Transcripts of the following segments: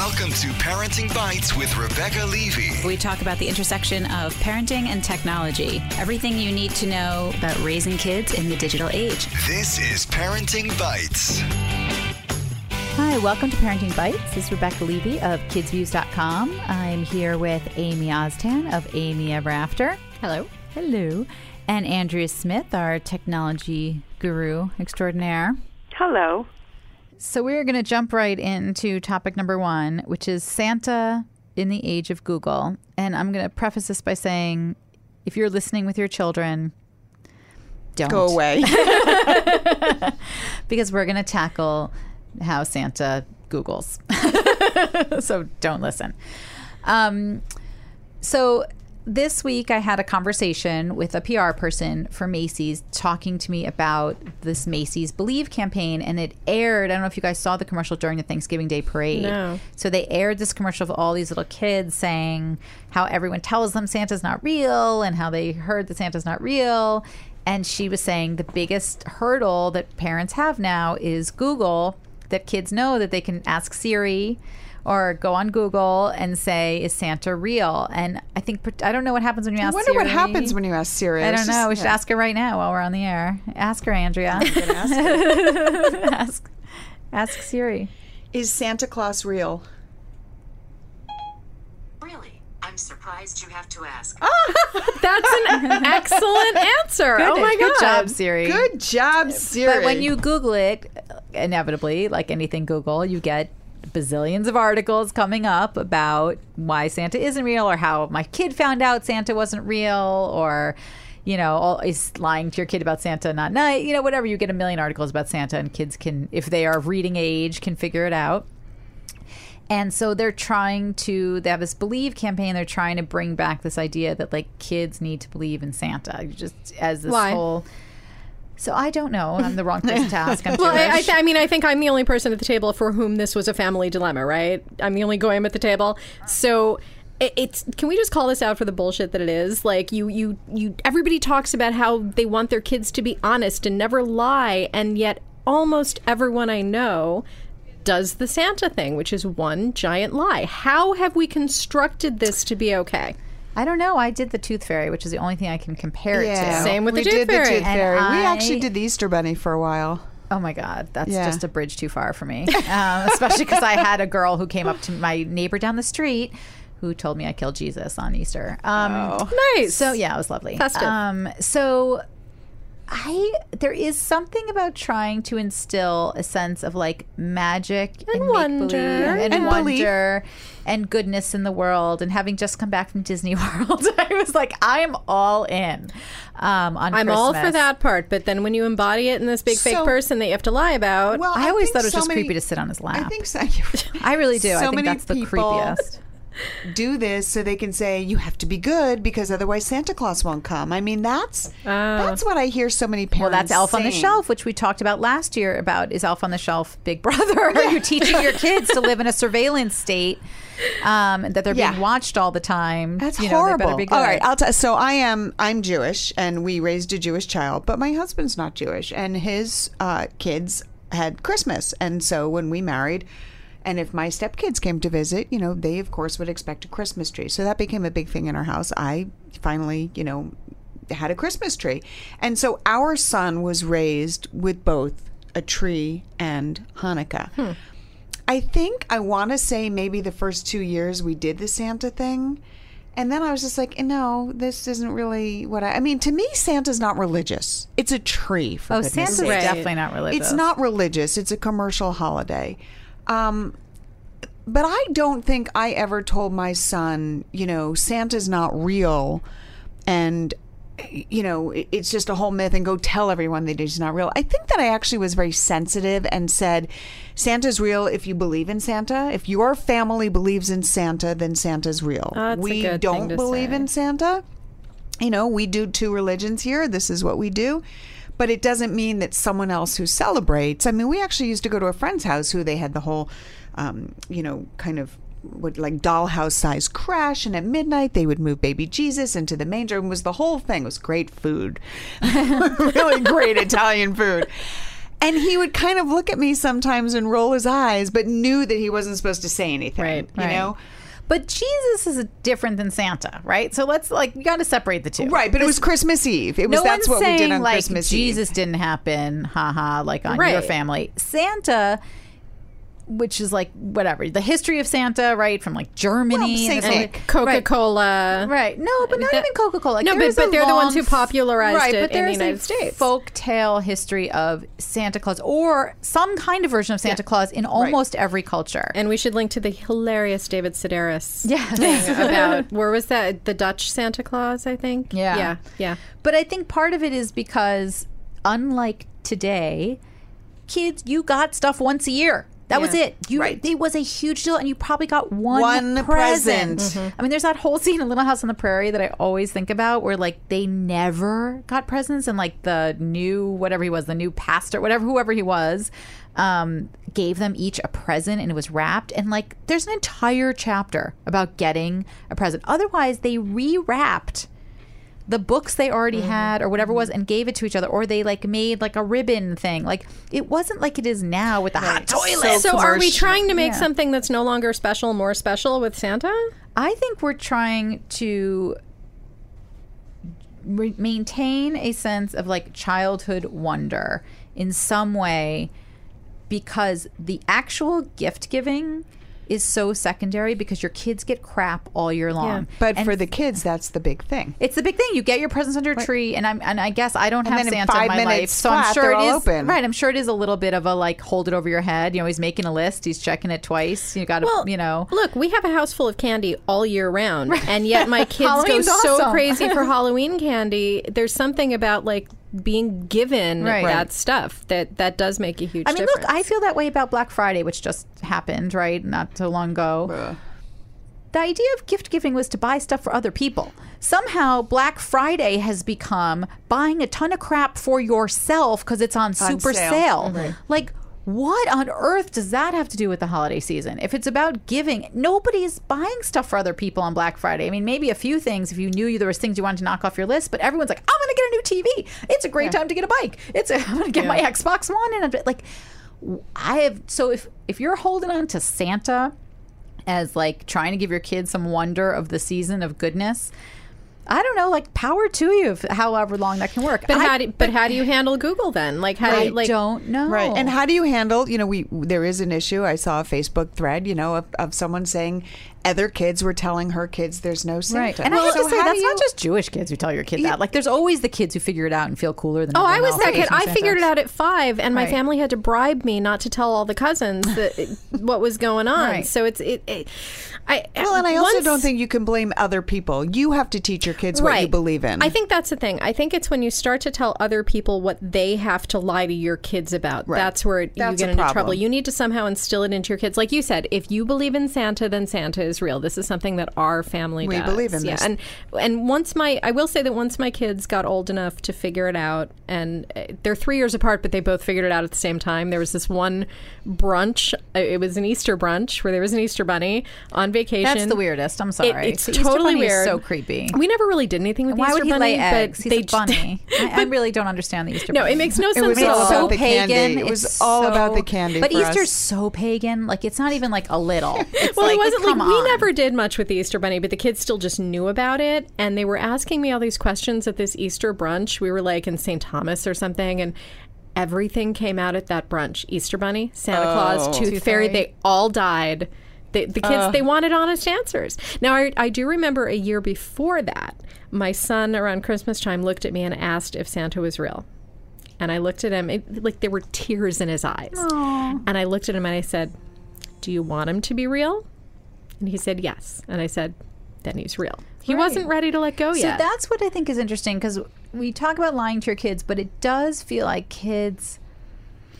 Welcome to Parenting Bites with Rebecca Levy. We talk about the intersection of parenting and technology. Everything you need to know about raising kids in the digital age. This is Parenting Bites. Hi, welcome to Parenting Bites. This is Rebecca Levy of KidzVuz.com. I'm here with Amy Oztan of Amy Ever After. Hello. Hello. And Andrea Smith, our technology guru extraordinaire. Hello. So we're going to jump right into topic number one, which is Santa in the age of Google. And I'm going to preface this by saying if you're listening with your children, don't. Go away. because we're going to tackle how Santa Googles. so don't listen. Um, so this week I had a conversation with a PR person for Macy's talking to me about this Macy's Believe campaign and it aired I don't know if you guys saw the commercial during the Thanksgiving Day parade. No. So they aired this commercial of all these little kids saying how everyone tells them Santa's not real and how they heard that Santa's not real and she was saying the biggest hurdle that parents have now is Google that kids know that they can ask Siri or go on Google and say, "Is Santa real?" And I think I don't know what happens when you I ask. wonder what Siri. happens when you ask Siri. I don't just- know. We should yeah. ask her right now while we're on the air. Ask her, Andrea. Ask her. ask, ask Siri. Is Santa Claus real? Really? I'm surprised you have to ask. That's an excellent answer. oh my Good god. job, Siri. Good job, Siri. But when you Google it, inevitably, like anything Google, you get bazillions of articles coming up about why Santa isn't real or how my kid found out Santa wasn't real or you know, all, is lying to your kid about Santa not night, you know, whatever. You get a million articles about Santa, and kids can, if they are of reading age, can figure it out. And so they're trying to, they have this believe campaign. They're trying to bring back this idea that like kids need to believe in Santa, just as this Why? whole. So I don't know. I'm the wrong person to ask. Well, I, I, th- I mean, I think I'm the only person at the table for whom this was a family dilemma, right? I'm the only goyim at the table. So it, it's can we just call this out for the bullshit that it is? Like you, you, you. Everybody talks about how they want their kids to be honest and never lie, and yet almost everyone I know does the Santa thing, which is one giant lie. How have we constructed this to be okay? I don't know. I did the Tooth Fairy, which is the only thing I can compare it to. Same with we the Tooth did Fairy. The Tooth And Fairy. we I- actually did the Easter Bunny for a while. Oh my God, that's Yeah. just a bridge too far for me. Um, especially because I had a girl who came up to my neighbor down the street who told me I killed Jesus on Easter. Um, Nice. So yeah, it was lovely. Festive. Um, so I there is something about trying to instill a sense of like magic and, wonder. make-believe and, And belief. wonder and goodness in the world. And having just come back from Disney World, I was like, I am all in. Um, on I'm all for that part, but then when you embody it in this big fake person that you have to lie about, Well, I always thought it was so just many- creepy to sit on his lap. I think so. I really do. I think that's the people- creepiest. Do this so they can say you have to be good because otherwise Santa Claus won't come. I mean, that's that's what I hear so many parents. Well, that's Elf on the. Shelf, which we talked about last year. About is Elf on the Shelf Big Brother? Are you teaching your kids to live in a surveillance state um, that they're Yeah. being watched all the time? That's you know, horrible. better be good. All right, I'll tell. So I am. I'm Jewish, and we raised a Jewish child. But my husband's not Jewish, and his uh, kids had Christmas, and so when we married. And if my stepkids came to visit, you know, they of course would expect a Christmas tree. So that became a big thing in our house. I finally, you know, had a Christmas tree. And so our son was raised with both a tree and Hanukkah. Hmm. I think I want to say maybe the first two years we did the Santa thing. And then I was just like, no, this isn't really what I. I mean, to me, Santa's not religious. It's a tree. For Oh, Santa's sake. Definitely not religious. It's not religious. It's a commercial holiday. Um, but I don't think I ever told my son, you know, Santa's not real, and you know, it's just a whole myth, and go tell everyone that he's not real. I think that I actually was very sensitive and said, Santa's real if you believe in Santa. If your family believes in Santa, then Santa's real. A we don't believe say. in Santa you know, we do two religions here. This is what we do. But it doesn't mean that someone else who celebrates. I mean, we actually used to go to a friend's house who they had the whole, um, you know, kind of what like dollhouse size crèche, and at midnight they would move baby Jesus into the manger. And was the whole thing it was great food, really great Italian food. And he would kind of look at me sometimes and roll his eyes, but knew that he wasn't supposed to say anything. Right, You right. know? But Jesus is different than Santa, right? So let's like you got to separate the two. Right, but it was Christmas Eve. It was no that's one's what saying we did on like Christmas Jesus Eve. Jesus didn't happen, haha, like on your family. Santa, which is like whatever the history of Santa, right? From like Germany, Well, Nick. Coca Cola. Right. No, but not That- even Coca Cola. No, but- but they're the ones who popularized right, it but in the United States. folk tale history of Santa Claus or some kind of version of Santa Claus in almost every culture. And we should link to the hilarious David Sedaris Yes. thing about where was that the Dutch Santa Claus? I think. Yeah. yeah, yeah. But I think part of it is because, unlike today, kids, you got stuff once a year. That was it. You, Right. It was a huge deal, and you probably got one, One present. present. I mean, there's that whole scene in Little House on the Prairie that I always think about, where like they never got presents, and like the new whatever he was, the new pastor, whatever whoever he was, um, gave them each a present, and it was wrapped. And like, there's an entire chapter about getting a present. Otherwise, they rewrapped the books they already Mm-hmm. had or whatever it was and gave it to each other or they like made like a ribbon thing like it wasn't like it is now with the hot toilet So are we trying to make Yeah. something that's no longer special more special with Santa? i think we're trying to re- maintain a sense of like childhood wonder in some way because the actual gift giving is so secondary because your kids get crap all year long But And for the kids, that's the big thing. It's the big thing. You get your presents under your tree, and I'm and I guess I don't And have then in Santa five in my life, minutes so I'm sure they're it all is open. right. I'm sure it is a little bit of a like hold it over your head. You know, he's making a list. He's checking it twice. You got to, Well, you know. look, we have a house full of candy all year round, and yet my kids go Halloween's so crazy for Halloween candy. There's something about like being given Right. that stuff that that does make a huge. Difference. I mean, difference. look, I feel that way about Black Friday, which just happened, right? Not so long ago. The idea of gift giving was to buy stuff for other people. Somehow, Black Friday has become buying a ton of crap for yourself because it's on super sale. sale. Like, what on earth does that have to do with the holiday season? If it's about giving, nobody's buying stuff for other people on Black Friday. I mean, maybe a few things if you knew there was things you wanted to knock off your list, but everyone's like, I'm going to get a new TV. It's a great time to get a bike. It's a, I'm going to get my Xbox One and a, like I have so if if you're holding on to Santa as like trying to give your kids some wonder of the season of goodness, I don't know, like power to you, however long that can work. but I, how do, but how do you handle Google then? Like how do I you like don't know. Right. And how do you handle, you know, we there is an issue. I saw a Facebook thread, you know, of, of someone saying other kids were telling her kids there's no Santa. Right. And I have So to say, how do that's not just Jewish kids who tell your kid that. Like, there's always the kids who figure it out and feel cooler than Oh, I was else that kid. I Santa. figured it out at five, and my Right. family had to bribe me not to tell all the cousins that what was going on. Right. So it's it. it I Well, and I also once- don't think you can blame other people. You have to teach your kids what you believe in. I think that's the thing. I think it's when you start to tell other people what they have to lie to your kids about. That's where you get into problem. trouble. You need to somehow instill it into your kids. Like you said, if you believe in Santa, then Santa is real. This is something that our family We does. believe in yeah. this. And and once my I will say that once my kids got old enough to figure it out, and uh, they're three years apart, but they both figured it out at the same time. There was this one brunch. uh, It was an Easter brunch where there was an Easter bunny on vacation. That's the weirdest. I'm It- sorry. it's The Easter totally Bunny is weird. so creepy. We never really did anything with the Why Easter would he bunny, lay eggs? but He's they a bunny. I, I really don't understand the Easter No, bunny. it makes no sense It was at all all. about so the candy. It was It's all about the candy But for Easter's us. so pagan. Like it's not even like a little. It's well, like, it wasn't come like we on. never did much with the Easter Bunny, but the kids still just knew about it, and they were asking me all these questions at this Easter brunch. We were like in St. Thomas or something, and everything came out at that brunch: Easter Bunny, Santa oh. Claus, Tooth, Tooth Fairy. Fairy. They all died. The, the kids they wanted honest answers. Now I, I do remember a year before that, my son around Christmas time looked at me and asked if Santa was real. And I looked at him, it, like there were tears in his eyes. And I looked at him and I said, Do you want him to be real? And he said, Yes. And I said, Then he's real. He wasn't ready to let go yet. So that's what I think is interesting because we talk about lying to your kids, but it does feel like kids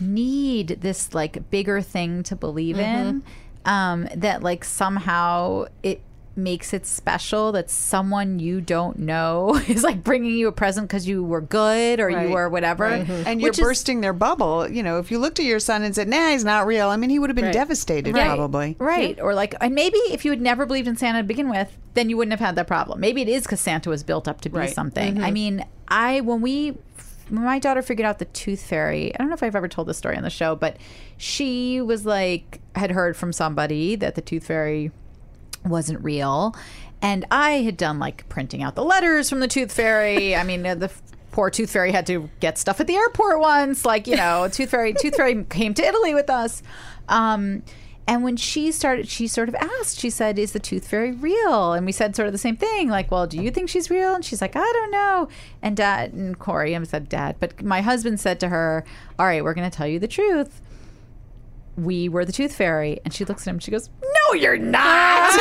need this like bigger thing to believe in. Um, that like somehow it makes it special that someone you don't know is like bringing you a present because you were good or Right. you were whatever. Mm-hmm. and you're Which is- bursting their bubble. You know, if you looked at your son and said, "Nah, he's not real," I mean, he would have been Right. devastated Right. probably. Right. Or like, and maybe if you had never believed in Santa to begin with, then you wouldn't have had that problem. Maybe it is because Santa was built up to be Right. something. Mm-hmm. I mean, I, when we when my daughter figured out the tooth fairy. I don't know if I've ever told this story on the show, but she was like had heard from somebody that the tooth fairy wasn't real. And I had done like printing out the letters from the tooth fairy. I mean, the poor tooth fairy had to get stuff at the airport once. Like, you know, tooth fairy, tooth fairy came to Italy with us. Um, and when she started, she sort of asked, she said, Is the tooth fairy real? And we said sort of the same thing, like, Well, do you think she's real? And she's like, I don't know. And dad and Corey, I said dad, but my husband said to her, All right, we're going to tell you the truth we were the tooth fairy. And she looks at him. She goes, No, you're not.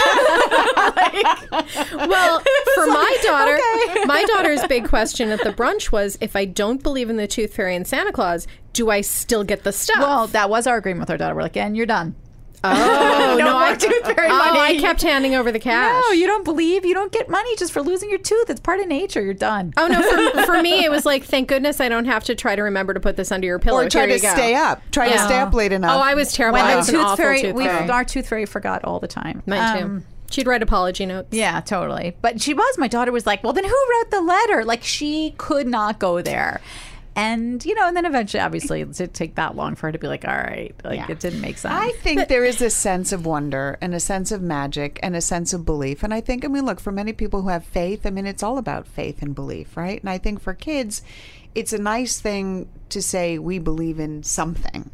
Well, for my daughter, my daughter's big question at the brunch was if I don't believe in the tooth fairy and Santa Claus, do I still get the stuff? well, that was our agreement with our daughter. We're like, And you're done. Oh, no no, more I, tooth fairy oh. I kept handing over the cash. No, you don't believe. You don't get money just for losing your tooth. It's part of nature. You're done. Oh no! For, for me, it was like, thank goodness I don't have to try to remember to put this under your pillow. Or try Here to you go. stay up. Try to Yeah. stay up late enough. Oh, I was terrible. When I the was an tooth awful fairy, tooth we, fairy. our tooth fairy forgot all the time. Mine too. Um, She'd write apology notes. Yeah, totally. But she was. My daughter was like, "Well, then who wrote the letter?" Like she could not go there, and you know, and then eventually, obviously, it did take that long for her to be like, "All right," like Yeah. it didn't make sense. I think there is a sense of wonder and a sense of magic and a sense of belief. And I think, I mean, look, for many people who have faith, I mean, it's all about faith and belief, right? And I think for kids, it's a nice thing to say we believe in something.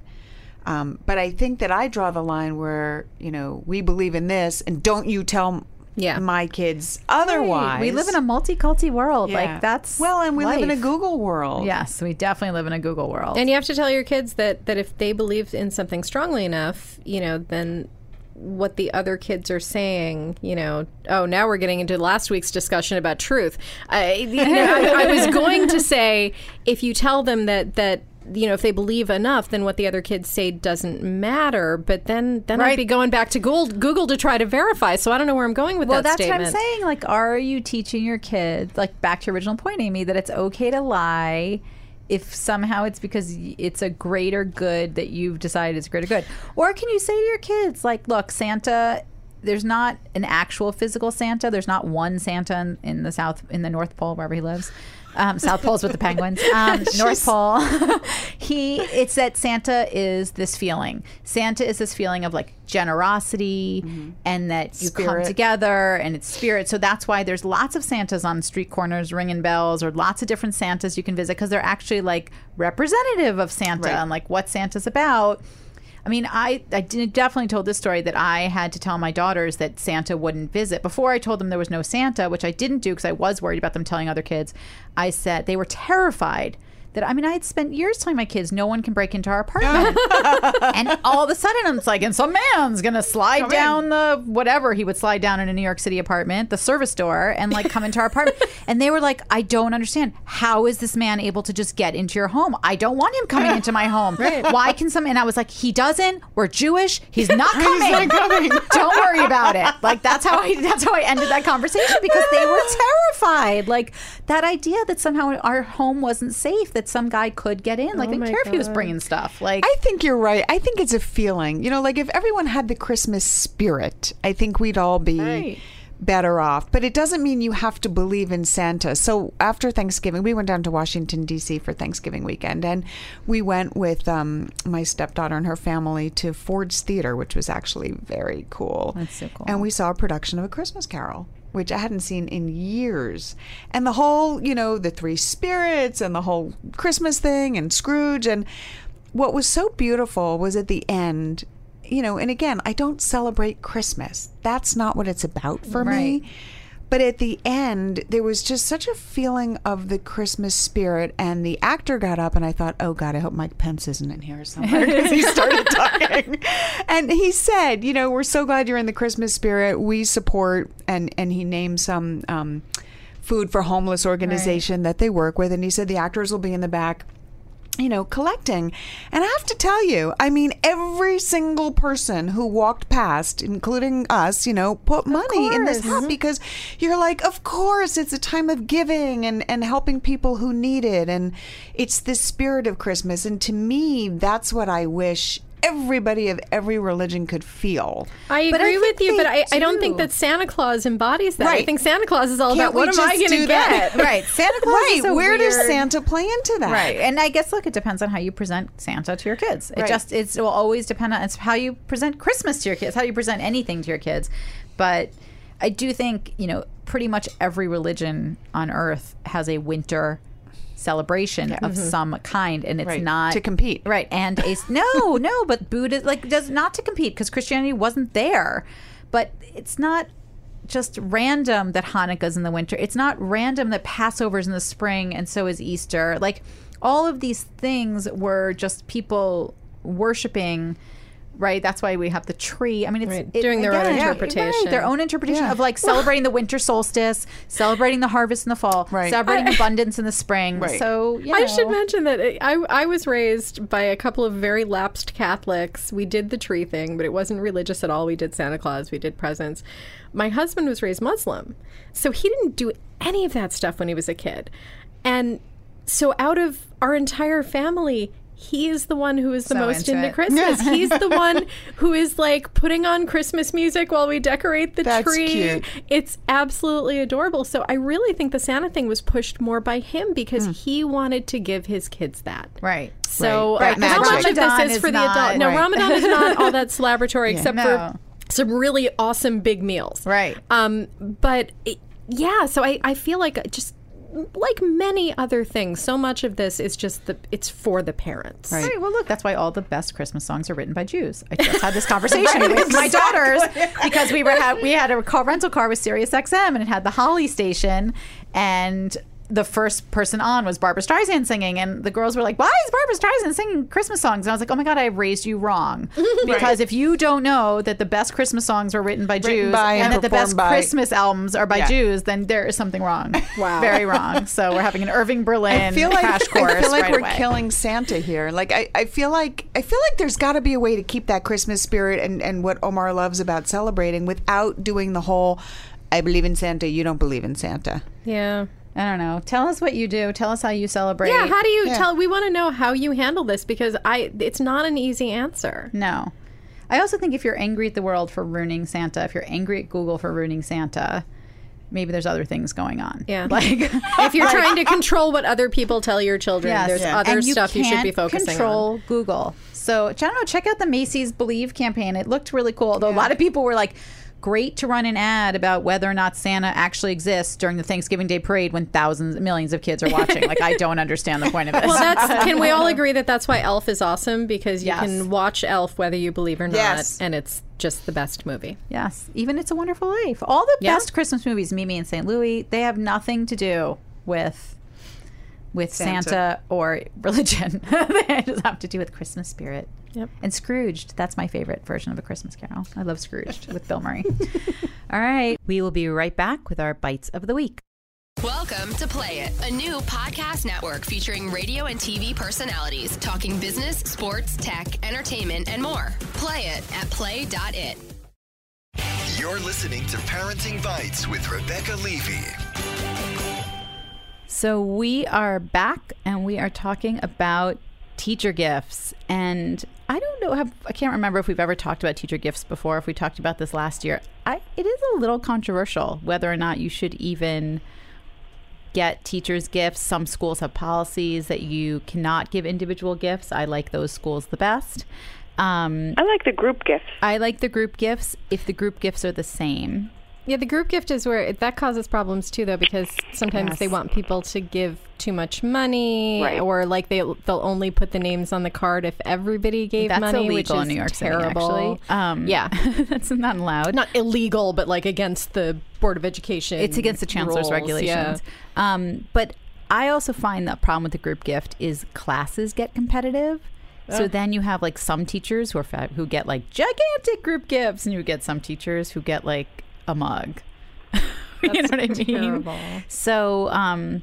Um, but I think that I draw the line where, you know, we believe in this and don't you tell Yeah. my kids otherwise. we live in a multi-culti world. Yeah. Like that's well, and we live in a. Google world. Yes, we definitely live in a Google world. And you have to tell your kids that that if they believe in something strongly enough, you know, then what the other kids are saying, you know, oh, now we're getting into last week's discussion about truth. I, you know, I, I was going to say if you tell them that that you know if they believe enough, then what the other kids say doesn't matter. But then then I'd be going back to Google Google to try to verify. So I don't know where I'm going with well, that that's statement. what I'm saying. Like, are you teaching your kids, like, back to your original point, Amy, that it's okay to lie if somehow it's because it's a greater good that you've decided is a greater good? Or can you say to your kids, like, look, Santa. There's not an actual physical Santa. There's not one Santa in, in the South, in the North Pole, wherever he lives. Um, South Pole's with the penguins. Um, North Pole. he. It's that Santa is this feeling. Santa is this feeling of like generosity, and that you come together and it's spirit. So that's why there's lots of Santas on street corners ringing bells or lots of different Santas you can visit because they're actually like representative of Santa Right. and like what Santa's about. I mean, I, I definitely told this story that I had to tell my daughters that Santa wouldn't visit. Before I told them there was no Santa, which I didn't do because I was worried about them telling other kids, I said they were terrified that, I mean, I had spent years telling my kids no one can break into our apartment. and all of a sudden, it's like, and some man's going to slide down the whatever he would slide down in a New York City apartment, the service door, and like come into our apartment. and they were like, I don't understand. How is this man able to just get into your home? I don't want him coming into my home. Why can some? And I was like, he doesn't. We're Jewish. He's not coming. not coming. don't worry about it. Like that's how I that's how I ended that conversation because they were terrified. Like that idea that somehow our home wasn't safe, that some guy could get in. Like I didn't my care if he was bringing stuff. Like I think you're right. I think it's a feeling. You know, like if everyone had the Christmas spirit, I think we'd all be Right. better off. But it doesn't mean you have to believe in Santa. So after Thanksgiving, we went down to Washington, D.C. for Thanksgiving weekend. And we went with um, my stepdaughter and her family to Ford's Theater, which was actually very cool. That's so cool. And we saw a production of A Christmas Carol. Which I hadn't seen in years. And the whole, you know, the three spirits and the whole Christmas thing and Scrooge. And what was so beautiful was at the end, you know, and again, I don't celebrate Christmas. That's not what it's about for Right. me. But at the end, there was just such a feeling of the Christmas spirit. And the actor got up, and I thought, oh, God, I hope Mike Pence isn't in here somewhere because he started talking. and he said, you know, we're so glad you're in the Christmas spirit. We support, and, and he named some um, food for homeless organization that they work with. And he said the actors will be in the back you know, collecting. And I have to tell you, I mean, every single person who walked past, including us, you know, put money in this hat mm-hmm. because you're like, of course, it's a time of giving and, and helping people who need it. And it's the spirit of Christmas. And to me, that's what I wish everybody of every religion could feel. I I agree think with you, but I, I don't think that Santa Claus embodies that. I think Santa Claus is all Can't about what am I going to get? right. Santa Claus Right. Where does Santa play into that? Right. And I guess look, it depends on how you present Santa to your kids. It Right. just it's, it will always depend on it's how you present Christmas to your kids, how you present anything to your kids. But I do think, you know, pretty much every religion on earth has a winter celebration of mm-hmm. some kind and it's Right. not To compete. right and a no no but buddha like does not to compete because christianity wasn't there but it's not just random that Hanukkah's in the winter. It's not random that Passover's in the spring and so is Easter. Like all of these things were just people worshiping. Right, that's why we have the tree. I mean, it's Right, it- doing their own again, yeah, interpretation. right, their own interpretation Yeah. of like celebrating the winter solstice, celebrating the harvest in the fall, Right. celebrating abundance in the spring. Right. So you I should mention that I, I was raised by a couple of very lapsed Catholics. We did the tree thing, but it wasn't religious at all. We did Santa Claus, we did presents. My husband was raised Muslim, so he didn't do any of that stuff when he was a kid. And so, out of our entire family, he is the one who is the So most into into it. Christmas. He's the one who is like putting on Christmas music while we decorate the That's tree. cute. It's absolutely adorable. So I really think the Santa thing was pushed more by him because he wanted to give his kids that. Right. So Right. uh, how Magic. much of this is is for the adult? No, right. Ramadan is not all that celebratory except No. for some really awesome big meals. Right. Um, but it, yeah, so I, I feel like just like many other things, so much of this is just the it's for the parents. Right. Right. Well, look, that's why all the best Christmas songs are written by Jews. I just had this conversation with my daughters because we were had, we had a car rental car with Sirius XM and it had the Holly station and the first person on was Barbra Streisand singing, and the girls were like, "Why is Barbra Streisand singing Christmas songs?" And I was like, "Oh my god, I raised you wrong." Because if you don't know that the best Christmas songs were written by Jews by and and that the best by- Christmas albums are by Yeah. Jews, then there is something wrong. Wow. very wrong. So we're having an Irving Berlin I feel like crash course. I feel like right we're away. killing Santa here. Like I, I feel like I feel like there's got to be a way to keep that Christmas spirit and and what Omar loves about celebrating without doing the whole I believe in Santa, you don't believe in Santa. Yeah. I don't know. Tell us what you do. Tell us how you celebrate. Yeah, how do you Yeah. tell we want to know how you handle this because I it's not an easy answer. No. I also think if you're angry at the world for ruining Santa, if you're angry at Google for ruining Santa, maybe there's other things going on. Yeah. Like If you're trying to control what other people tell your children, Yes. there's Yeah. other And stuff you, should be focusing control on. Control Google. So, I don't know. Check out the Macy's Believe campaign. It looked really cool. Though a lot of people were like, "Great to run an ad about whether or not Santa actually exists during the Thanksgiving Day parade when thousands, millions of kids are watching." like, I don't understand the point of this. Well, that's can we all agree that that's why Elf is awesome because you Yes. can watch Elf whether you believe or not, Yes. and it's just the best movie. Yes, even It's a Wonderful Life. All the Yeah. best Christmas movies, Meet Me in St. Louis, they have nothing to do with with Santa, Santa. or religion. they just have to do with Christmas spirit. Yep. And Scrooged, that's my favorite version of a Christmas Carol. I love Scrooged with Bill Murray. All right, we will be right back with our bites of the week. Welcome to Play It, a new podcast network featuring radio and TV personalities talking business, sports, tech, entertainment, and more. Play it at play.it. You're listening to Parenting Bites with Rebecca Levy. So we are back and we are talking about teacher gifts. And I don't know, have, I can't remember if we've ever talked about teacher gifts before, if we talked about this last year. I, it is a little controversial whether or not you should even get teachers gifts. Some schools have policies that you cannot give individual gifts. I like those schools the best. Um, I like the group gifts. I like the group gifts if the group gifts are the same. Yeah, the group gift is where it, that causes problems too, though, because sometimes Yes. they want people to give too much money, Right. or like they they'll only put the names on the card if everybody gave That's money, illegal which is in New York terrible. City, actually. Um, yeah, that's not allowed. not illegal, but like against the Board of Education. it's against the chancellor's rules, regulations. Um, but I also find the problem with the group gift is classes get competitive. So then you have like some teachers who are fa- who get like gigantic group gifts, and you get some teachers who get like a mug. you know what I mean? terrible. So um,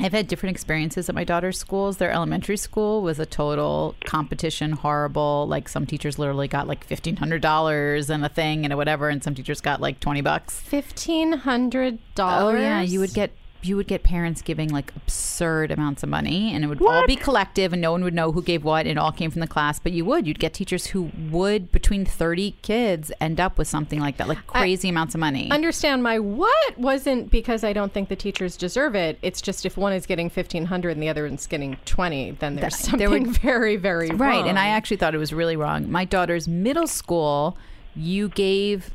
I've had different experiences at my daughter's schools. Their elementary school was a total competition, horrible. Like some teachers literally got like fifteen hundred dollars and a thing and a whatever, and some teachers got like twenty bucks. Fifteen hundred dollars. Oh yeah, you would get you would get parents giving like absurd amounts of money and it would all be collective and no one would know who gave what. And it all came from the class but you would. You'd get teachers who would between 30 kids end up with something like that like crazy amounts of money. Understand my what wasn't because I don't think the teachers deserve it. It's just if one is getting fifteen hundred and the other is getting twenty, then there's That- something there very, very right wrong. and i actually thought it was really wrong. My daughter's middle school you gave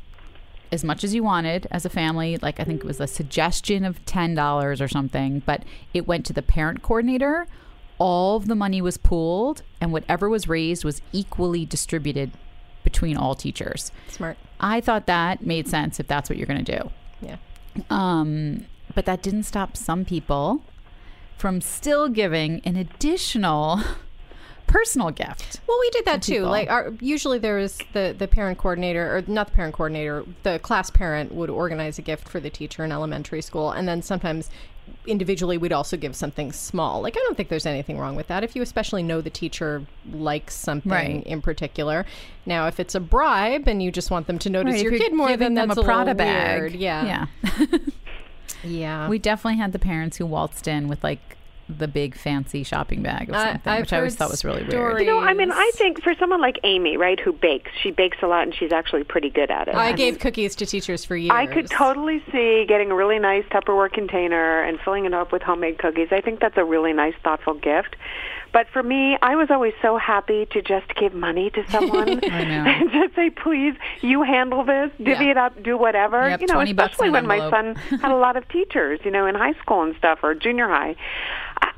as much as you wanted as a family like i think it was a suggestion of $10 or something but it went to the parent coordinator all of the money was pooled and whatever was raised was equally distributed between all teachers smart. i thought that made sense if that's what you're going to do Yeah. um, but that didn't stop some people from still giving an additional personal gift Well, we did that too. people. Like, our, usually there is the the parent coordinator, or not the parent coordinator, the class parent would organize a gift for the teacher in elementary school, and then sometimes individually we'd also give something small. Like, I don't think there's anything wrong with that if you especially know the teacher likes something Right. in particular. Now, if it's a bribe and you just want them to notice Right, your kid more, than them that's a Prada bag. weird. Yeah, yeah. yeah. we definitely had the parents who waltzed in with like the big fancy shopping bag of something, I've which I always thought was really weird. You know, I mean, I think for someone like Amy, right, who bakes, she bakes a lot and she's actually pretty good at it. I gave cookies to teachers for years. I could totally see getting a really nice Tupperware container and filling it up with homemade cookies. I think that's a really nice, thoughtful gift. But for me, I was always so happy to just give money to someone and just say, "Please, you handle this, divvy Yeah. it up, do whatever." Yep, you know, especially when an my son had a lot of teachers, you know, in high school and stuff or junior high.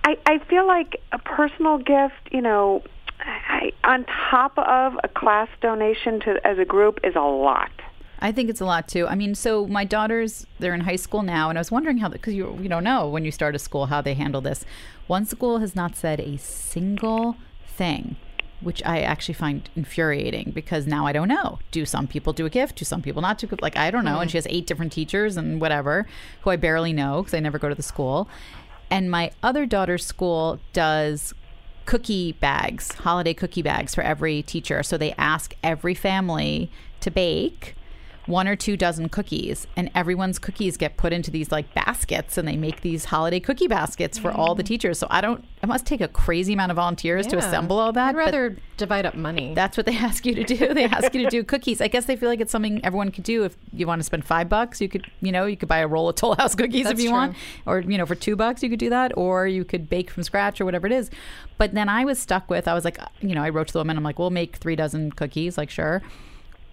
I, I feel like a personal gift, you know, I, on top of a class donation to as a group is a lot. I think it's a lot too. I mean, so my daughters, they're in high school now, and I was wondering how, because you, you don't know when you start a school how they handle this. One school has not said a single thing, which I actually find infuriating because now I don't know. Do some people do a gift? Do some people not do? Like, I don't know. And mm-hmm. she has eight different teachers and whatever who I barely know because I never go to the school. And my other daughter's school does cookie bags, holiday cookie bags for every teacher. So they ask every family to bake one or two dozen cookies and everyone's cookies get put into these like baskets and they make these holiday cookie baskets for all the mm. teachers. So I don't it must take a crazy amount of volunteers to assemble all that. I'd rather divide up money. that's what they ask you to do. They ask you to do cookies. I guess they feel like it's something everyone could do. If you want to spend five bucks, you could, you know, you could buy a roll of Toll House cookies if you true. want, or you know, for two bucks you could do that, or you could bake from scratch or whatever it is. But then I was stuck with. I was like, you know, I wrote to the woman. I'm like, we'll make three dozen cookies. Like, sure.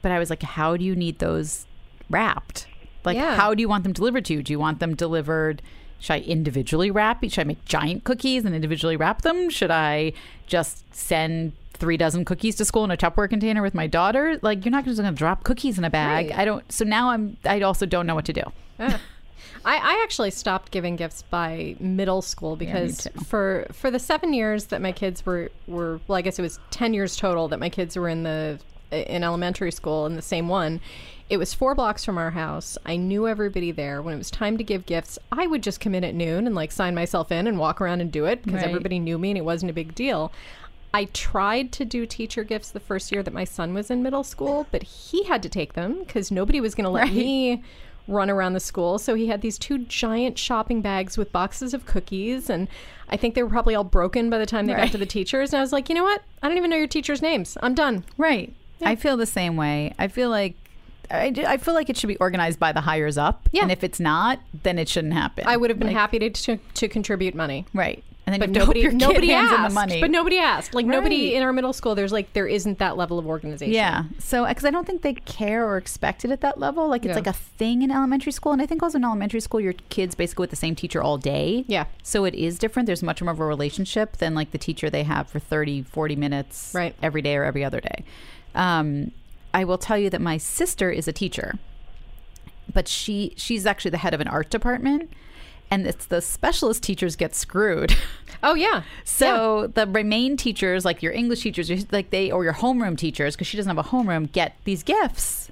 But I was like, how do you need those wrapped? Like, Yeah. how do you want them delivered to you? Do you want them delivered? Should I individually wrap? Should I make giant cookies and individually wrap them? Should I just send three dozen cookies to school in a Tupperware container with my daughter? Like, you're not just going to drop cookies in a bag. Right. I don't. So now I'm. I also don't know what to do. I, I actually stopped giving gifts by middle school because too. for for the seven years that my kids were were well, I guess it was ten years total that my kids were in the in elementary school in the same one. It was four blocks from our house. I knew everybody there. When it was time to give gifts, I would just come in at noon and like sign myself in and walk around and do it because Right. everybody knew me and it wasn't a big deal. I tried to do teacher gifts the first year that my son was in middle school, but he had to take them because nobody was going to let me run around the school. So he had these two giant shopping bags with boxes of cookies. And I think they were probably all broken by the time they got to the teachers. And I was like, you know what? I don't even know your teachers' names. I'm done. Right. I feel the same way. I feel like. I, I feel like it should be organized by the hires up. Yeah. And if it's not, then it shouldn't happen. I would have been Like, happy to, to, to contribute money. Right. And then But you have to hope nobody, nobody asked. the money. But nobody asked. Like nobody in our middle school. There's like there isn't that level of organization. Yeah. So, uh, because I don't think they care or expect it at that level. Like, it's Yeah. like a thing in elementary school. And I think also in elementary school, your kids basically with the same teacher all day. Yeah. So it is different. There's much more of a relationship than like the teacher they have for 30, 40 minutes Right. every day or every other day. Um, I will tell you that my sister is a teacher, but she she's actually the head of an art department. And it's the specialist teachers get screwed. Oh yeah. So the remain teachers, like your English teachers, like they or your homeroom teachers, because she doesn't have a homeroom, get these gifts,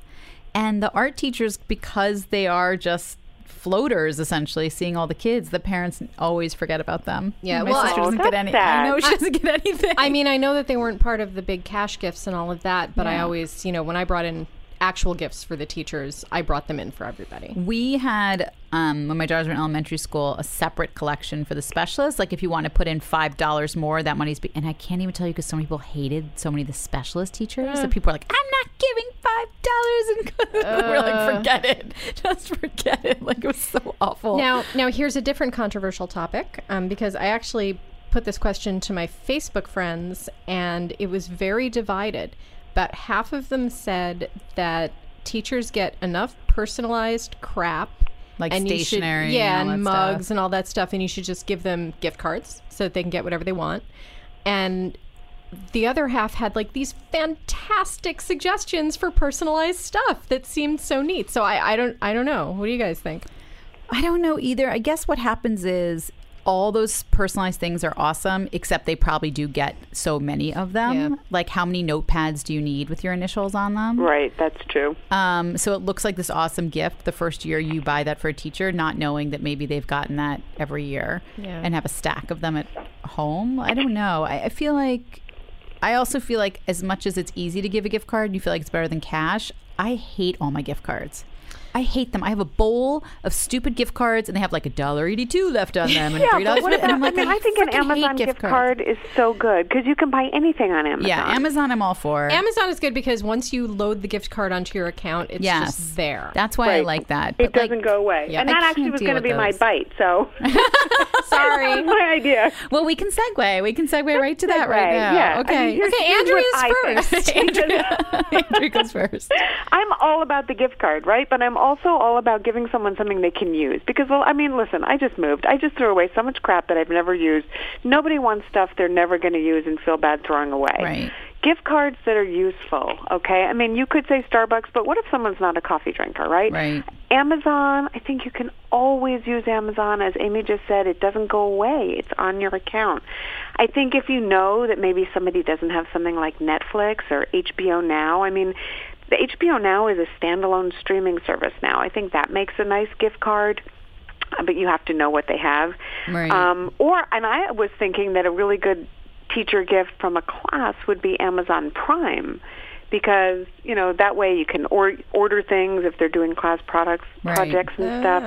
and the art teachers, because they are just floaters essentially, seeing all the kids, the parents always forget about them. Yeah, my well, sister oh, doesn't Oh, get any. sad. I know she doesn't get anything. I mean, I know that they weren't part of the big cash gifts and all of that, but I always, you know, when I brought in actual gifts for the teachers, I brought them in for everybody. We had um, when my daughters were in elementary school a separate collection for the specialists. Like if you want to put in five dollars more, that money's. Be- and I can't even tell you because so many people hated so many of the specialist teachers. So people are like, "I'm not giving five dollars," and we're like, "Forget it, just forget it." Like it was so awful. Now, now here's a different controversial topic um, because I actually put this question to my Facebook friends, and it was very divided. About half of them said that teachers get enough personalized crap, Like and you should- stationery and yeah, all and that stuff. mugs and all that stuff, and you should just give them gift cards so that they can get whatever they want. And the other half had like these fantastic suggestions for personalized stuff that seemed so neat. So I, I don't, I don't know. What do you guys think? I don't know either. I guess what happens is all those personalized things are awesome, except they probably do get so many of them. Yeah. Like, how many notepads do you need with your initials on them? Right, that's true. Um, so it looks like this awesome gift the first year you buy that for a teacher, not knowing that maybe they've gotten that every year Yeah. and have a stack of them at home. I don't know. I, I feel like, I also feel like as much as it's easy to give a gift card, you feel like it's better than cash. I hate all my gift cards. I hate them. I have a bowl of stupid gift cards, and they have like a dollar eighty-two left on them, and Yeah, three but dollars. what and? I'm like, I mean, I think an Amazon gift, cards. card is so good because you can buy anything on Amazon. Yeah, Amazon. I'm all for. Amazon is good because once you load the gift card onto your account, it's yes, just there. That's why I like that. It But, like, doesn't go away, Yeah. and I that actually was going to with be my bite. So Sorry. my idea. Well, we can segue. We can segue right to that right now. yeah. I Okay. mean, here's- okay, here's Andrea's what I think. first. Andrea, Andrea goes first. I'm all about the gift card, right? But I'm also all about giving someone something they can use. Because, well, I mean, listen, I just moved. I just threw away so much crap that I've never used. Nobody wants stuff they're never going to use and feel bad throwing away. Right. Gift cards that are useful, okay? I mean, you could say Starbucks, but what if someone's not a coffee drinker, right? Right. Amazon, I think you can always use Amazon. As Amy just said, it doesn't go away. It's on your account. I think if you know that maybe somebody doesn't have something like Netflix or HBO Now, I mean, the HBO Now is a standalone streaming service now. I think that makes a nice gift card. uh, But you have to know what they have. Right. Um, or, and I was thinking that a really good teacher gift from a class would be Amazon Prime because you know that way you can or, order things if they're doing class products Right. projects and Ah. stuff.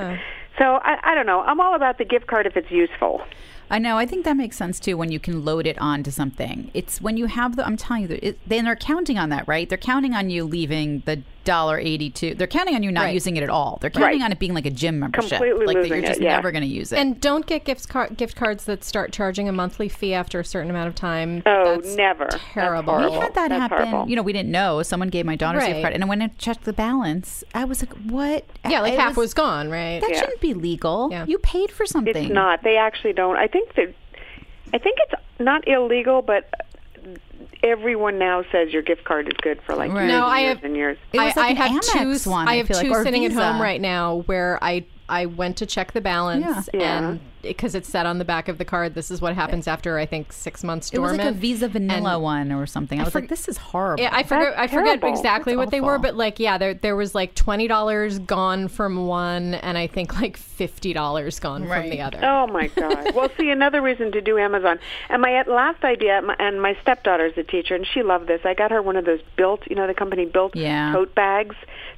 So I, I don't know. I'm all about the gift card if it's useful. I know. I think that makes sense too when you can load it onto something. It's when you have the. I'm telling you, it, they're counting on that, right? They're counting on you leaving the dollar eighty-two. They're counting on you not Right. using it at all. They're counting Right. on it being like a gym membership, Completely like that losing you're it, just yeah. never going to use it. And don't get gift car- gift cards that start charging a monthly fee after a certain amount of time. Oh, That's never. That's Terrible. we had that That's happen. horrible. You know, we didn't know. Someone gave my daughter's Right. gift card, and when I checked the balance, I was like, "What?" Yeah, like It half was gone, right? That Yeah. shouldn't be legal. Yeah. You paid for something. It's not. They actually don't. I think that. I think it's not illegal, but everyone now says your gift card is good for like Right. years No, and I years have- and years. It was I, like I have Amex two. one, I I have feel like, two or sitting at home right now where I I went to check the balance Yeah. Yeah. and because it said on the back of the card, this is what happens after I think six months dormant. It was like a Visa Vanilla And- one or something. I, was for- like, "This is horrible." Yeah, I forget. I forget terrible. exactly That's what they were, but like, yeah, there there was like twenty dollars gone from one, and I think like fifty dollars gone from the other. Oh my God! well, see, another reason to do Amazon. And my last idea, my, and my stepdaughter's a teacher, and she loved this. I got her one of those built, you know, the company built Yeah. tote bags.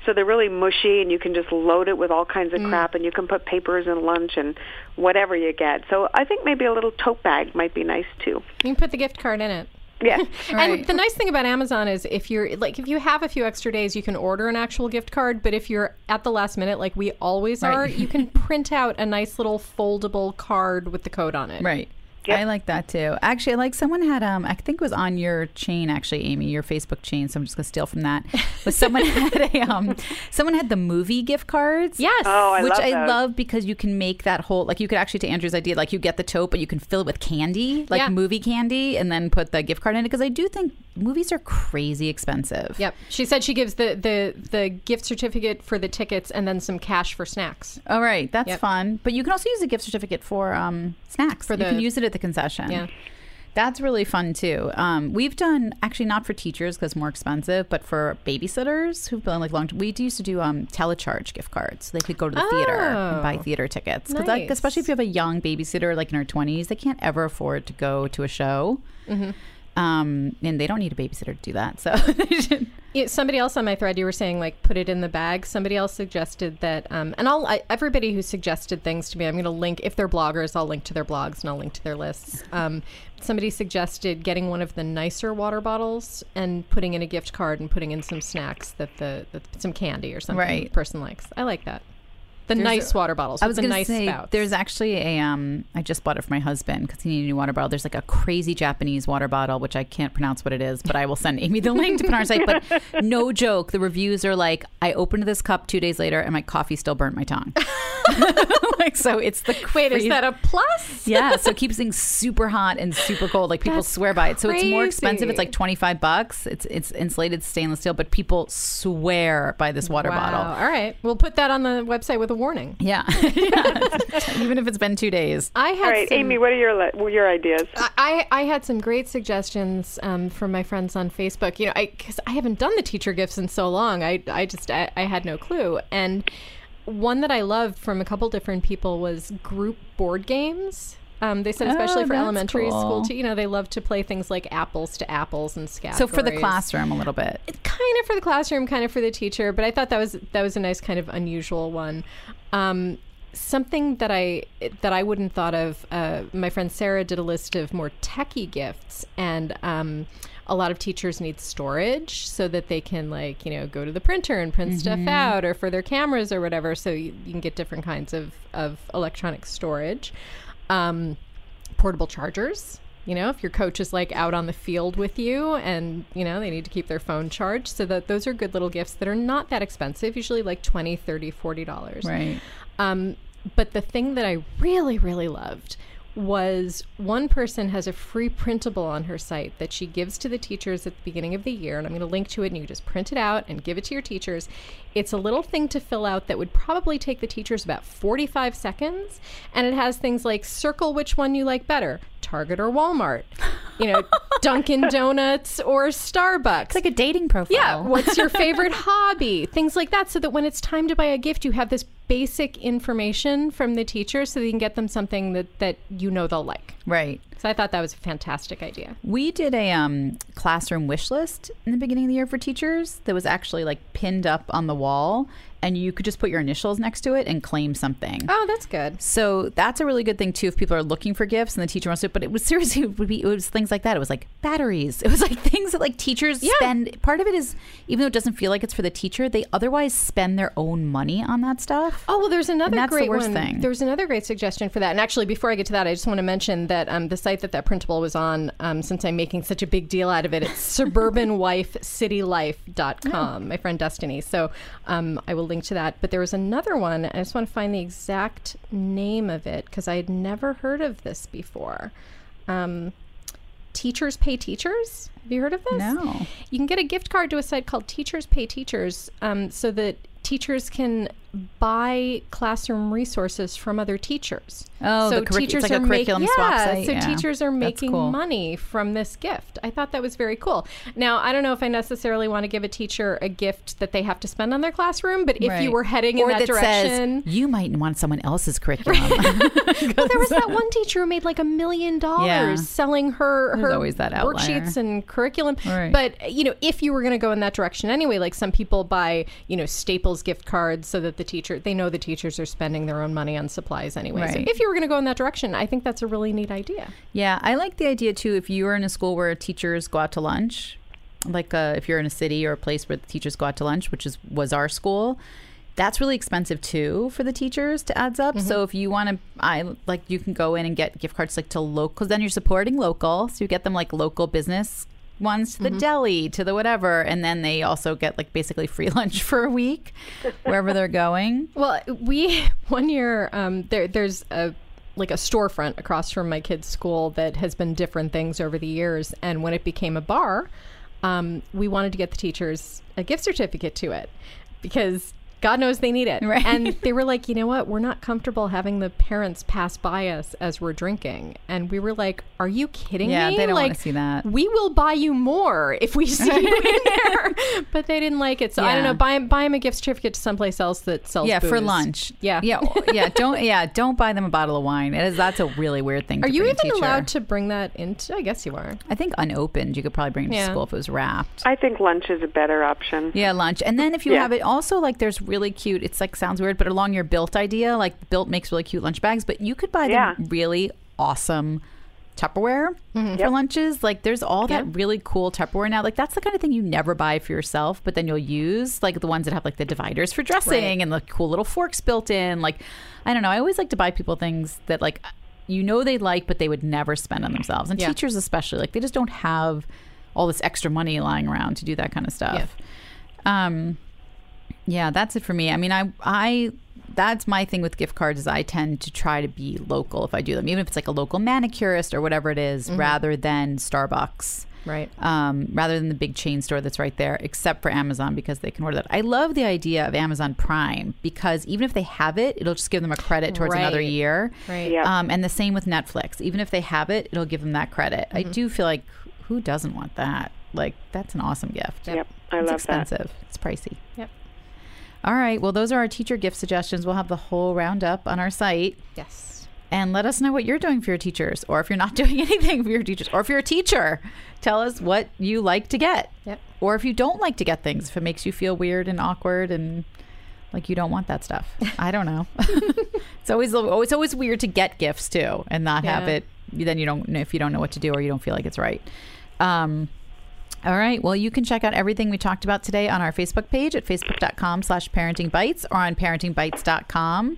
So they're really mushy, and you can just load it with all kinds of mm. crap, and you can put papers and lunch and whatever you get. So I think maybe a little tote bag might be nice too. You can put the gift card in it. Yeah. Right. And the nice thing about Amazon is if you're like if you have a few extra days, you can order an actual gift card. But if you're at the last minute, like we always Right. are, you can print out a nice little foldable card with the code on it. Right. Yep. I like that too. Actually, I like someone had um I think it was on your chain actually, Amy, your Facebook chain, so I'm just gonna steal from that. But someone had a um someone had the movie gift cards. Yes. Oh, I which love I those. love because you can make that whole like you could actually to Andrea's idea like you get the tote but you can fill it with candy like Yeah. movie candy and then put the gift card in it because I do think movies are crazy expensive. Yep. She said she gives the, the, the gift certificate for the tickets and then some cash for snacks. All right, that's Yep. fun. But you can also use a gift certificate for um, snacks. For you the- can use it at the concession. Yeah. That's really fun too. Um, we've done actually not for teachers because more expensive, but for babysitters who've been like long. We used to do um, telecharge gift cards. So they could go to the theater and buy Oh. theater tickets. 'Cause, like, Nice. especially if you have a young babysitter like in her twenties, they can't ever afford to go to a show. Mm-hmm. Um, and they don't need a babysitter to do that. So Yeah, somebody else on my thread, you were saying like put it in the bag. Somebody else suggested that, um, and I'll I, everybody who suggested things to me, I'm going to link if they're bloggers, I'll link to their blogs and I'll link to their lists. Um, somebody suggested getting one of the nicer water bottles and putting in a gift card and putting in some snacks that the, that some candy or something Right. the person likes. I like that. The There's nice a- water bottles. I was gonna nice say spouts. there's actually a um I just bought it for my husband because he needed a new water bottle. There's like a crazy Japanese water bottle which I can't pronounce what it is, but I will send Amy the link to put on our site. But no joke, the reviews are like I opened this cup two days later and my coffee still burnt my tongue. like so, it's the Wait, is that a plus? yeah, so it keeps things super hot and super cold. Like people That's swear by it. So it's more expensive. It's like twenty five bucks. It's it's insulated stainless steel, but people swear by this water Wow. bottle. All right, we'll put that on the website with a warning. Yeah. Yeah. even if it's been two days. I had All right, some- Amy, what are your li- your ideas? I, I had some great suggestions um, from my friends on Facebook. You know, I because I haven't done the teacher gifts in so long. I I just I, I had no clue. And one that I loved from a couple different people was group board games. Um, they said especially Oh, for elementary school, cool. too, you know, they love to play things like apples to apples and scat. So for the classroom, a little bit. kind of for the classroom, kind of for the teacher, but I thought that was that was a nice kind of unusual one. Um, something that I that I wouldn't thought of. Uh, my friend Sarah did a list of more techie gifts, and um, a lot of teachers need storage so that they can like you know go to the printer and print stuff out, or for their cameras or whatever. So you, you can get different kinds of of electronic storage. Um, portable chargers. You know, if your coach is like out on the field with you and, you know, they need to keep their phone charged. So that those are good little gifts that are not that expensive, usually like 20, 30, 40 dollars. Right. Um, but the thing that I really, really loved was one person has a free printable on her site that she gives to the teachers at the beginning of the year. And I'm going to link to it and you just print it out and give it to your teachers. It's a little thing to fill out that would probably take the teachers about 45 seconds. And it has things like circle which one you like better Target or Walmart, you know, Dunkin' Donuts or Starbucks. It's like a dating profile. Yeah. What's your favorite hobby? Things like that. So that when it's time to buy a gift, you have this basic information from the teacher so they can get them something that, that you know they'll like. Right. So I thought that was a fantastic idea. We did a um, classroom wish list in the beginning of the year for teachers that was actually like pinned up on the wall, and you could just put your initials next to it and claim something. Oh, that's good. So that's a really good thing too if people are looking for gifts and the teacher wants to. But it was seriously it would be it was things like that. It was like batteries. It was like things that like teachers Yeah. spend. Part of it is even though it doesn't feel like it's for the teacher, they otherwise spend their own money on that stuff. Oh well, there's another the great worst one. thing. There was another great suggestion for that. And actually, before I get to that, I just want to mention that um, the site that that printable was on, um, since I'm making such a big deal out of it, it's suburbanwifecitylife.com. My friend Destiny. So um, I will link to that. But there was another one. I just want to find the exact name of it because I had never heard of this before. Um, Teachers Pay Teachers. Have you heard of this? No. You can get a gift card to a site called Teachers Pay Teachers um, so that teachers can buy classroom resources from other teachers. Oh, so the curric- it's teachers like are make- curriculum yeah, swap site, So yeah. teachers are making cool. money from this gift. I thought that was very cool. Now, I don't know if I necessarily want to give a teacher a gift that they have to spend on their classroom, but if Right. you were heading or in that, direction, says you might want someone else's curriculum. well, there was that one teacher who made like a million dollars selling her There's her always that outlier. worksheets and curriculum. Right. But you know, if you were going to go in that direction anyway, like some people buy you know Staples gift cards so that the teacher they know the teachers are spending their own money on supplies anyway. So if you were going to go in that direction, I think that's a really neat idea. Yeah, I like the idea too. If you are in a school where teachers go out to lunch, like uh, if you're in a city or a place where the teachers go out to lunch, which is was our school, that's really expensive too for the teachers to adds up. So if you want to, I like you can go in and get gift cards like to local, because then you're supporting local. So you get them like local business ones to the deli to the whatever, and then they also get like basically free lunch for a week wherever they're going. Well, we one year um, there there's a like a storefront across from my kid's school that has been different things over the years, and when it became a bar, um, we wanted to get the teachers a gift certificate to it because God knows they need it. Right. And they were like, you know what? We're not comfortable having the parents pass by us as we're drinking. And we were like, are you kidding Yeah, me? they don't wanna see that. We will buy you more if we see you in there. But they didn't like it. So I don't know. Buy, buy them a gift certificate to someplace else that sells Yeah, for lunch. Yeah. yeah, yeah. Don't yeah, don't buy them a bottle of wine. It is that's a really weird thing. Are to you bring even teacher. allowed to bring that into? I guess you are. I think unopened. You could probably bring it to Yeah. school if it was wrapped. I think lunch is a better option. Yeah, lunch. And then if you Yeah. have it also like there's really cute it's like sounds weird, but along your built idea, like built makes really cute lunch bags, but you could buy them Yeah. really awesome Tupperware Mm-hmm. for lunches. Like there's all that really cool Tupperware now. Like that's the kind of thing you never buy for yourself, but then you'll use like the ones that have like the dividers for dressing Right. and the cool little forks built in. Like I don't know. I always like to buy people things that like you know they like, but they would never spend on themselves. And Yeah. teachers especially, like they just don't have all this extra money lying around to do that kind of stuff. Um, yeah, that's it for me. I mean, I I that's my thing with gift cards is I tend to try to be local if I do them, even if it's like a local manicurist or whatever it is, rather than Starbucks. Right. Um, rather than the big chain store that's right there, except for Amazon because they can order that. I love the idea of Amazon Prime because even if they have it, it'll just give them a credit towards another year. Right. Yep. Um, and the same with Netflix. Even if they have it, it'll give them that credit. Mm-hmm. I do feel like who doesn't want that? Like that's an awesome gift. Yep, I it's love that. expensive. It's pricey. Yep. All right. Well, those are our teacher gift suggestions. We'll have the whole roundup on our site. Yes. And let us know what you're doing for your teachers, or if you're not doing anything for your teachers, or if you're a teacher, tell us what you like to get. Yep. Or if you don't like to get things, if it makes you feel weird and awkward and like you don't want that stuff. I don't know. it's always oh, it's always weird to get gifts too and not have it. Then you don't know if you don't know what to do or you don't feel like it's right. Um, all right. Well, you can check out everything we talked about today on our Facebook page at facebook.com slash parenting bytes or on parentingbytes.com.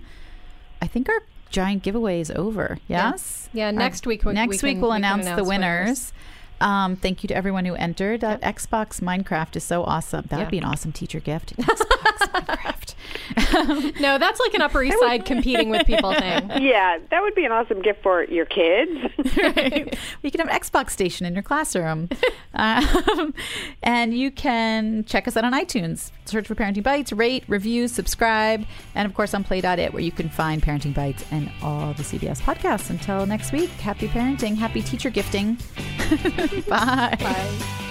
I think our giant giveaway is over. Yes? Yeah, Our- next week we- next we week can- we'll we can announce, the winners. winners. Um, thank you to everyone who entered. That Xbox Minecraft is so awesome. That would be an awesome teacher gift. No, that's like an Upper East Side competing with people thing. Yeah, that would be an awesome gift for your kids. You can have an Xbox station in your classroom. um, and you can check us out on iTunes. Search for Parenting Bytes, rate, review, subscribe, and of course on play.it where you can find Parenting Bytes and all the CBS podcasts. Until next week, happy parenting, happy teacher gifting. Bye. Bye.